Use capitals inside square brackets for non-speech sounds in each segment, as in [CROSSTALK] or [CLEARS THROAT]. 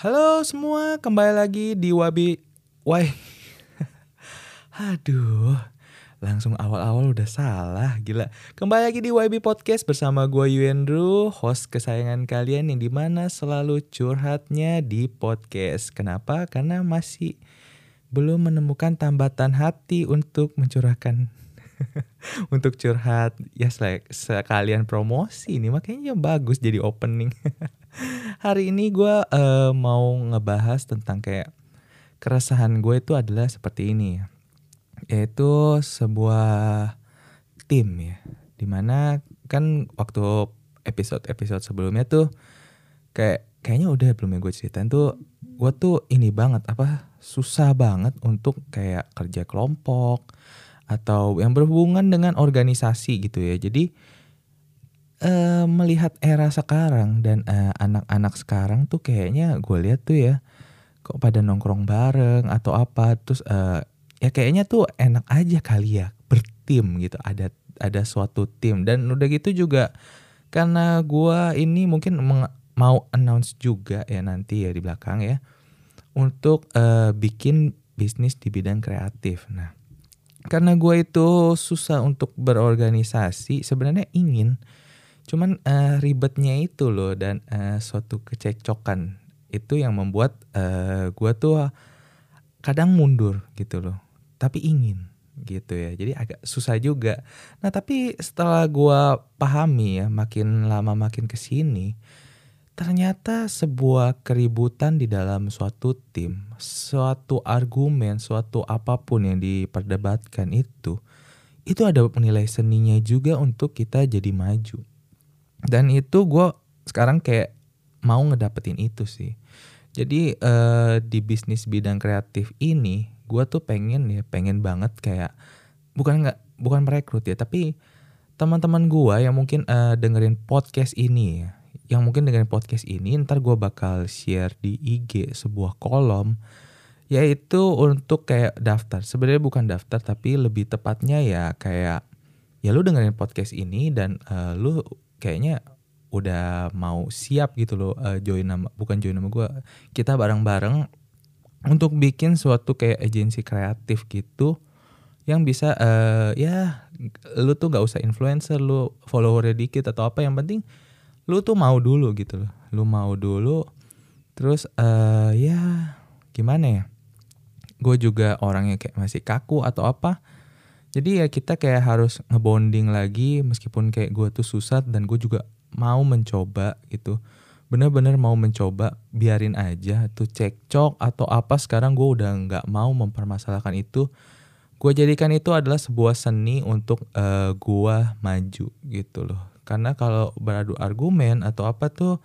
Halo semua, kembali lagi di Wabi Wai. [LAUGHS] Aduh, langsung awal-awal udah salah, gila. Kembali lagi di YB Podcast bersama gue Yuendru, host kesayangan kalian yang di mana selalu curhatnya di podcast. Kenapa? Karena masih belum menemukan tambatan hati untuk mencurahkan [LAUGHS] untuk curhat ya sekalian promosi ini makanya bagus jadi opening [LAUGHS] hari ini gue uh, mau ngebahas tentang kayak keresahan gue itu adalah seperti ini yaitu sebuah tim ya di mana kan waktu episode episode sebelumnya tuh kayak kayaknya udah belum yang gue ceritain tuh gue tuh ini banget apa susah banget untuk kayak kerja kelompok atau yang berhubungan dengan organisasi gitu ya. Jadi uh, melihat era sekarang dan eh, anak-anak sekarang tuh kayaknya gue lihat tuh ya kok pada nongkrong bareng atau apa terus uh, ya kayaknya tuh enak aja kali ya bertim gitu ada ada suatu tim dan udah gitu juga karena gue ini mungkin mau announce juga ya nanti ya di belakang ya untuk uh, bikin bisnis di bidang kreatif. Nah, karena gue itu susah untuk berorganisasi sebenarnya ingin cuman uh, ribetnya itu loh dan uh, suatu kecekcokan itu yang membuat uh, gue tuh kadang mundur gitu loh tapi ingin gitu ya jadi agak susah juga nah tapi setelah gue pahami ya makin lama makin ke sini ternyata sebuah keributan di dalam suatu tim, suatu argumen, suatu apa pun yang diperdebatkan itu, itu ada nilai seninya juga untuk kita jadi maju. Dan itu gue sekarang kayak mau ngedapetin itu sih. Jadi uh, di bisnis bidang kreatif ini, gue tuh pengen ya, pengen banget kayak bukan nggak bukan merekrut ya, tapi teman-teman gue yang mungkin uh, dengerin podcast ini ya, yang mungkin dengan podcast ini ntar gue bakal share di IG sebuah kolom yaitu untuk kayak daftar sebenarnya bukan daftar tapi lebih tepatnya ya kayak ya lu dengerin podcast ini dan uh, lu kayaknya udah mau siap gitu loh uh, join nama bukan join nama gue kita bareng-bareng untuk bikin suatu kayak agensi kreatif gitu yang bisa uh, ya lu tuh gak usah influencer lu followernya dikit atau apa yang penting lu tuh mau dulu gitu loh lu mau dulu terus uh, ya gimana ya gue juga orangnya kayak masih kaku atau apa jadi ya kita kayak harus ngebonding lagi meskipun kayak gue tuh susah dan gue juga mau mencoba gitu. Bener-bener mau mencoba biarin aja tuh cekcok atau apa sekarang gue udah nggak mau mempermasalahkan itu. Gue jadikan itu adalah sebuah seni untuk uh, eh, gue maju gitu loh. Karena kalau beradu argumen atau apa tuh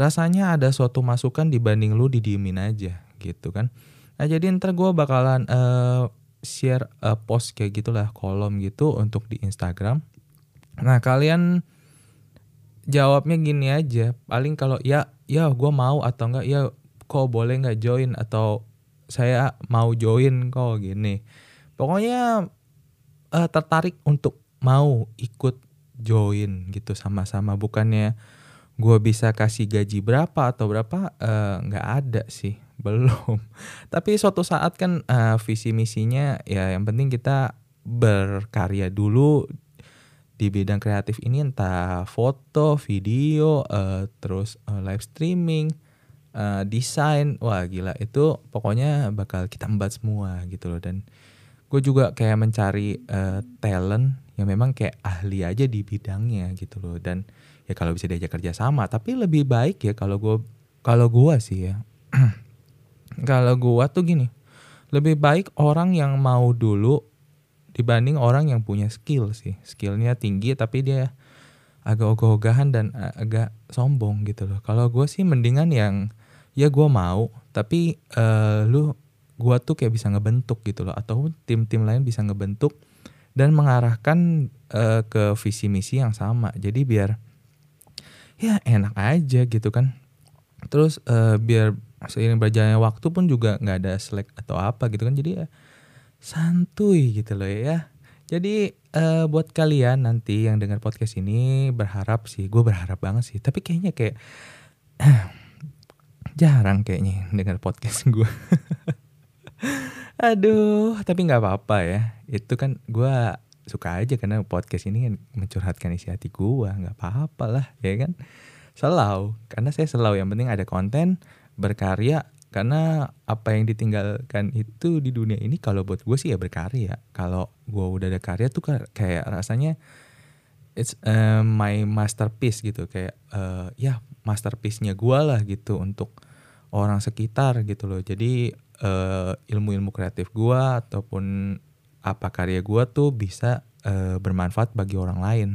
rasanya ada suatu masukan dibanding lu didiemin aja gitu kan. Nah jadi ntar gue bakalan uh, share uh, post kayak gitulah kolom gitu untuk di Instagram. Nah kalian jawabnya gini aja. Paling kalau ya ya gue mau atau enggak ya kok boleh nggak join atau saya mau join kok gini. Pokoknya uh, tertarik untuk mau ikut join gitu sama-sama bukannya gue bisa kasih gaji berapa atau berapa eh, nggak uh, ada sih belum. [LAUGHS] Tapi suatu saat kan uh, visi misinya ya yang penting kita berkarya dulu di bidang kreatif ini entah foto video uh, terus uh, live streaming uh, desain. Wah gila itu pokoknya bakal kita embat semua gitu loh. Dan gue juga kayak mencari uh, talent yang memang kayak ahli aja di bidangnya gitu loh. Dan ya kalau bisa diajak kerja sama tapi lebih baik ya kalau gue kalau gue sih ya [CLEARS THROAT] kalau gue tuh gini lebih baik orang yang mau dulu dibanding orang yang punya skill sih skillnya tinggi tapi dia agak ogah-ogahan dan agak sombong gitu loh kalau gue sih mendingan yang ya gue mau tapi uh, lu gue tuh kayak bisa ngebentuk gitu loh atau tim-tim lain bisa ngebentuk dan mengarahkan uh, ke visi misi yang sama. Jadi biar ya enak aja gitu kan. Terus uh, biar seiring berjalannya waktu pun juga nggak ada selek atau apa gitu kan. Jadi ya santuy gitu loh ya. Jadi uh, buat kalian nanti yang dengar podcast ini berharap sih, gue berharap banget sih. Tapi kayaknya kayak [CLEARS THROAT] jarang kayaknya dengar podcast gue. [LAUGHS] Aduh, tapi nggak apa-apa ya. Itu kan gue suka aja karena podcast ini kan mencurhatkan isi hati gue, nggak apa-apa lah, ya kan. Selau, karena saya selau. Yang penting ada konten, berkarya, karena apa yang ditinggalkan itu di dunia ini kalau buat gue sih ya berkarya. Kalau gue udah ada karya tuh kayak rasanya it's uh, my masterpiece gitu kayak uh, ya masterpiece-nya gue lah gitu untuk orang sekitar gitu loh. Jadi uh, ilmu-ilmu kreatif gue ataupun apa karya gue tuh bisa uh, bermanfaat bagi orang lain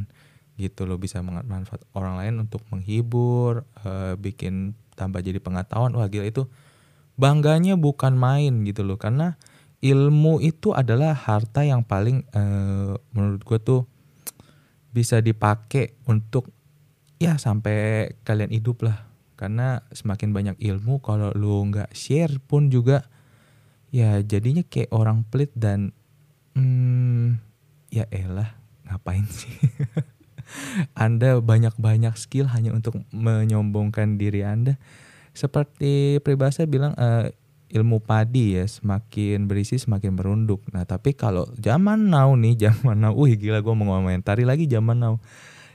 gitu loh bisa bermanfaat orang lain untuk menghibur uh, bikin tambah jadi pengetahuan wah gila itu bangganya bukan main gitu loh. Karena ilmu itu adalah harta yang paling uh, menurut gue tuh bisa dipakai untuk ya sampai kalian hidup lah. Karena semakin banyak ilmu kalau lu nggak share pun juga ya jadinya kayak orang pelit dan hmm, ya elah ngapain sih [LAUGHS] Anda banyak-banyak skill hanya untuk menyombongkan diri Anda seperti peribahasa bilang uh, ilmu padi ya semakin berisi semakin merunduk. Nah tapi kalau zaman now nih [LAUGHS] zaman now, wih gila gue mau ngomentari lagi zaman now.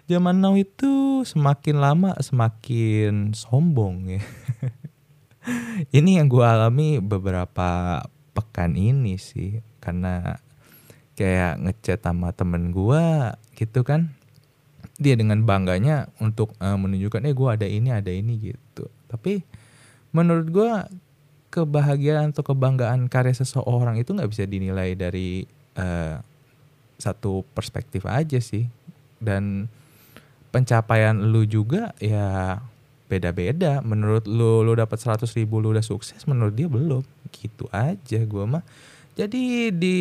Zaman now itu semakin lama semakin sombong ya. [LAUGHS] ini yang gue alami beberapa pekan ini sih karena kayak ngechat sama temen gue gitu kan dia dengan bangganya untuk uh, menunjukkan eh gue ada ini ada ini gitu. Tapi menurut gue kebahagiaan atau kebanggaan karya seseorang itu nggak bisa dinilai dari uh, satu perspektif aja sih. Dan pencapaian lu juga ya beda-beda. Menurut lu lu dapat 100 ribu lu udah sukses menurut dia belum. Gitu aja gua mah. Jadi di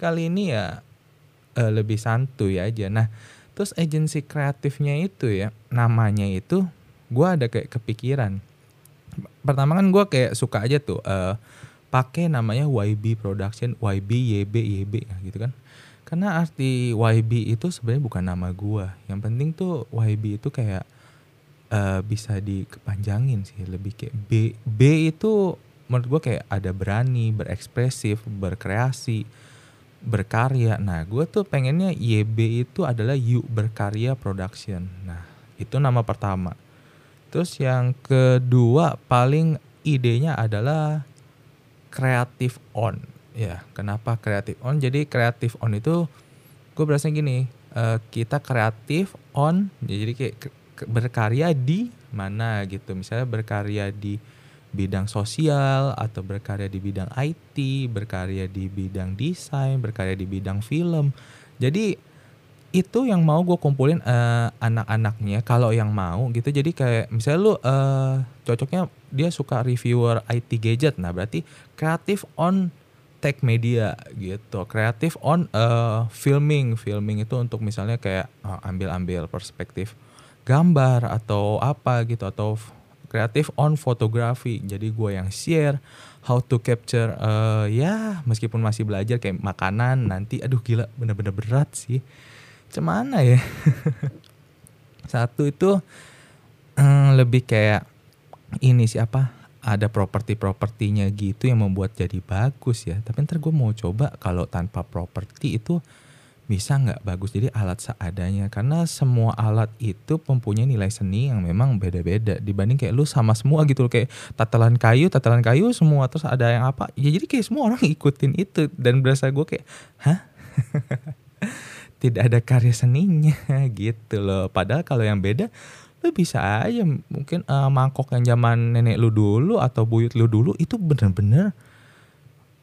kali ini ya uh, lebih santuy aja. Nah terus agensi kreatifnya itu ya namanya itu gua ada kayak kepikiran pertama kan gue kayak suka aja tuh uh, pakai namanya YB Production, YB, YB, YB gitu kan. Karena arti YB itu sebenarnya bukan nama gue. Yang penting tuh YB itu kayak uh, bisa dikepanjangin sih, lebih kayak B. B itu menurut gue kayak ada berani, berekspresif, berkreasi, berkarya. Nah, gue tuh pengennya YB itu adalah You Berkarya Production. Nah, itu nama pertama. Terus yang kedua paling idenya adalah kreatif on. Ya, kenapa kreatif on? Jadi kreatif on itu gue berasa gini, uh, kita kreatif on, jadi kayak berkarya di mana gitu. Misalnya berkarya di bidang sosial atau berkarya di bidang IT, berkarya di bidang desain, berkarya di bidang film. Jadi itu yang mau gue kumpulin uh, anak-anaknya. Kalau yang mau gitu jadi kayak misalnya lu uh, cocoknya dia suka reviewer IT gadget. Nah berarti kreatif on tech media gitu. Kreatif on uh, filming. Filming itu untuk misalnya kayak uh, ambil-ambil perspektif gambar atau apa gitu atau kreatif on fotografi jadi gue yang share how to capture uh, ya meskipun masih belajar kayak makanan nanti aduh gila bener-bener berat sih Cemana ya? [LAUGHS] Satu itu hmm, lebih kayak ini siapa? Ada properti-propertinya gitu yang membuat jadi bagus ya. Tapi ntar gue mau coba kalau tanpa properti itu bisa nggak bagus? Jadi alat seadanya. Karena semua alat itu mempunyai nilai seni yang memang beda-beda. Dibanding kayak lu sama semua gitu loh. Kayak tatalan kayu tatalan kayu semua. Terus ada yang apa? Ya jadi kayak semua orang [LAUGHS] ikutin itu. Dan berasa gue kayak hah? [LAUGHS] Tidak ada karya seninya [LAUGHS] gitu loh. Padahal kalau yang beda lu bisa aja. Mungkin uh, mangkok yang zaman nenek lu dulu atau buyut lu dulu itu bener-bener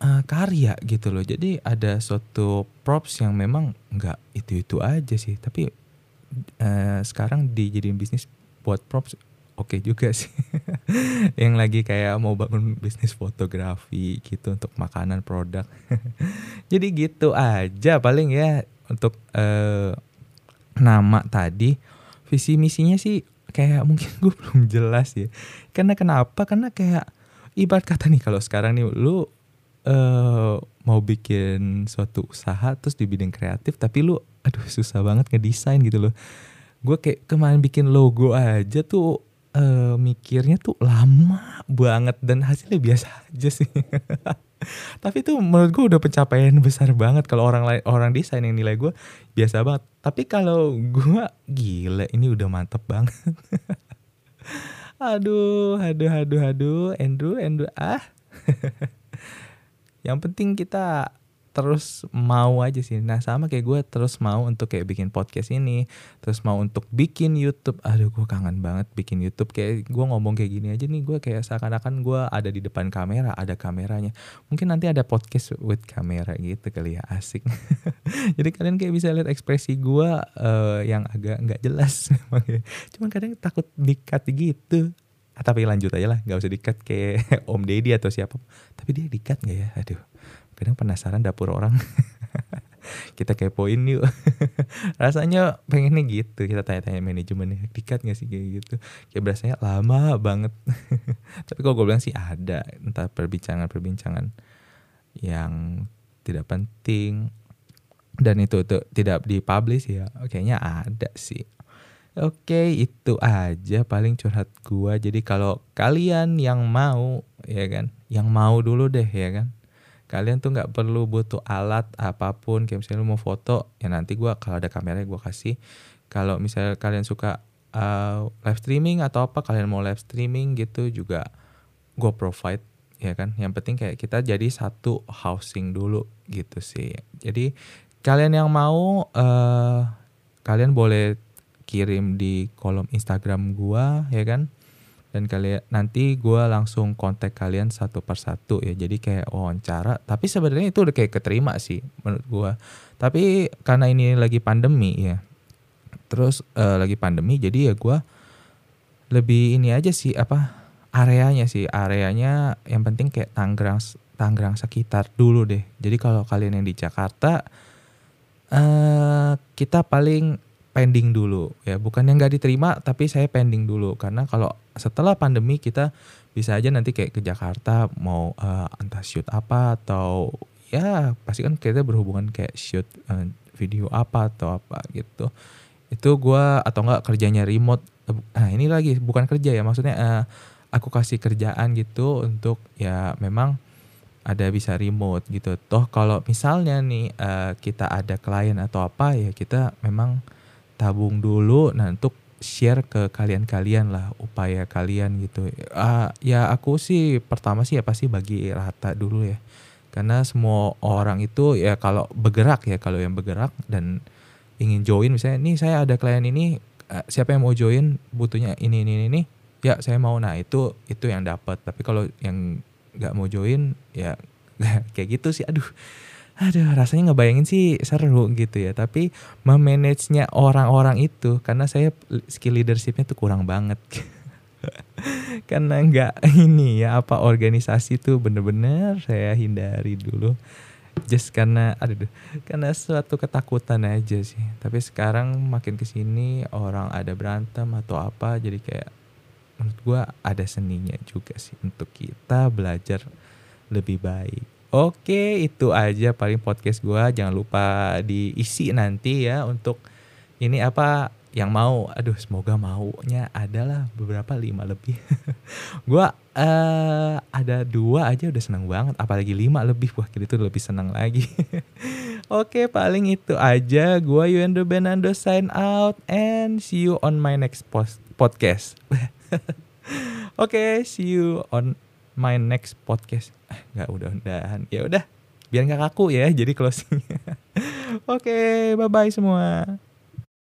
uh, karya gitu loh. Jadi ada suatu props yang memang nggak itu-itu aja sih. Tapi uh, sekarang dijadiin bisnis buat props oke okay juga sih. [LAUGHS] yang lagi kayak mau bangun bisnis fotografi gitu untuk makanan produk. [LAUGHS] Jadi gitu aja paling ya untuk uh, nama tadi visi misinya sih kayak [LAUGHS] mungkin gue belum jelas ya karena kenapa karena kayak ibarat kata nih kalau sekarang nih lu uh, mau bikin suatu usaha terus di bidang kreatif tapi lu aduh susah banget ngedesain gitu loh gue kayak kemarin bikin logo aja tuh uh, mikirnya tuh lama banget dan hasilnya biasa aja sih. [LAUGHS] Tapi itu menurut gue udah pencapaian besar banget kalau orang lain orang desain yang nilai gue biasa banget. Tapi kalau gue gila ini udah mantep banget. [LAUGHS] aduh, aduh, aduh, aduh, Andrew, Andrew, ah. [LAUGHS] yang penting kita terus mau aja sih. Nah sama kayak gue terus mau untuk kayak bikin podcast ini, terus mau untuk bikin YouTube. Aduh gue kangen banget bikin YouTube. Kayak gue ngomong kayak gini aja nih, gue kayak seakan-akan gue ada di depan kamera, ada kameranya. Mungkin nanti ada podcast with kamera gitu kali ya, asik. [LAUGHS] Jadi kalian kayak bisa lihat ekspresi gue uh, yang agak nggak jelas. [LAUGHS] Cuman kadang takut dikat gitu. Ah, tapi lanjut aja lah, nggak usah dikat kayak [LAUGHS] Om Deddy atau siapa. Tapi dia dikat nggak ya? Aduh kadang penasaran dapur orang. [LAUGHS] Kita kepoin yuk. [LAUGHS] Rasanya pengennya gitu. Kita tanya-tanya manajemennya dikat gak sih kayak gitu? Kayak berasanya lama banget. Tapi kalau gue bilang sih ada entah perbincangan-perbincangan yang tidak penting. Dan itu tuh tidak dipublish ya kayaknya ada sih Oke, itu aja paling curhat gua. Jadi kalau kalian yang mau, ya kan, yang mau dulu deh, ya kan? Kalian tuh nggak perlu butuh alat apa pun. Kayak misalnya lu mau foto ya nanti gue kalau ada kamera gue kasih. Kalau misalnya kalian suka uh, live streaming atau apa kalian mau live streaming gitu juga gue provide ya kan? Yang penting kayak kita jadi satu housing dulu gitu sih. Jadi kalian yang mau uh, kalian boleh kirim di kolom Instagram gua ya kan? Dan kalian nanti gue langsung kontak kalian satu persatu ya. Jadi kayak wawancara tapi sebenarnya itu udah kayak keterima sih menurut gue tapi karena ini lagi pandemi ya. Terus uh, lagi pandemi jadi ya gue lebih ini aja sih apa areanya sih. Areanya yang penting kayak Tangerang Tangerang sekitar dulu deh. Jadi kalau kalian yang di Jakarta uh, kita paling pending dulu ya. Bukan yang nggak diterima tapi saya pending dulu. Karena kalau setelah pandemi kita bisa aja nanti kayak ke Jakarta mau uh, entah shoot apa atau ya pasti kan kita berhubungan kayak shoot uh, video apa atau apa gitu. Itu gue atau enggak kerjanya remote nah ini lagi bukan kerja ya. Maksudnya uh, aku kasih kerjaan gitu untuk ya memang ada bisa remote gitu. Toh kalau misalnya nih uh, kita ada klien atau apa ya kita memang tabung dulu nah untuk share ke kalian-kalian lah upaya kalian gitu. Uh, ya aku sih pertama sih ya pasti bagi rata dulu ya. Karena semua orang itu ya kalau bergerak ya kalau yang bergerak dan ingin join misalnya nih saya ada klien ini uh, siapa yang mau join butuhnya ini ini ini ya saya mau nah itu itu yang dapat. Tapi kalau yang nggak mau join ya [LAUGHS] kayak gitu sih aduh aduh rasanya ngebayangin sih seru gitu ya. Tapi memanage-nya orang-orang itu karena saya skill leadershipnya tuh kurang banget. [LAUGHS] Karena nggak ini ya apa organisasi tuh bener-bener saya hindari dulu. Just karena aduh karena suatu ketakutan aja sih. Tapi sekarang makin ke sini orang ada berantem atau apa jadi kayak menurut gua ada seninya juga sih untuk kita belajar lebih baik Oke, itu aja paling podcast gue. Jangan lupa diisi nanti ya untuk ini apa yang mau. Aduh, semoga maunya adalah beberapa lima lebih. [LAUGHS] gue uh, ada dua aja udah seneng banget. Apalagi lima lebih, wah gitu lebih seneng lagi. [LAUGHS] Oke, paling itu aja. Gue Yuendo Benando sign out and see you on my next post podcast. [LAUGHS] Oke, see you on my next podcast. [LAUGHS] Eh, nggak udah udahan. Ya udah biar nggak kaku ya jadi closing. [LAUGHS] Oke okay, bye bye semua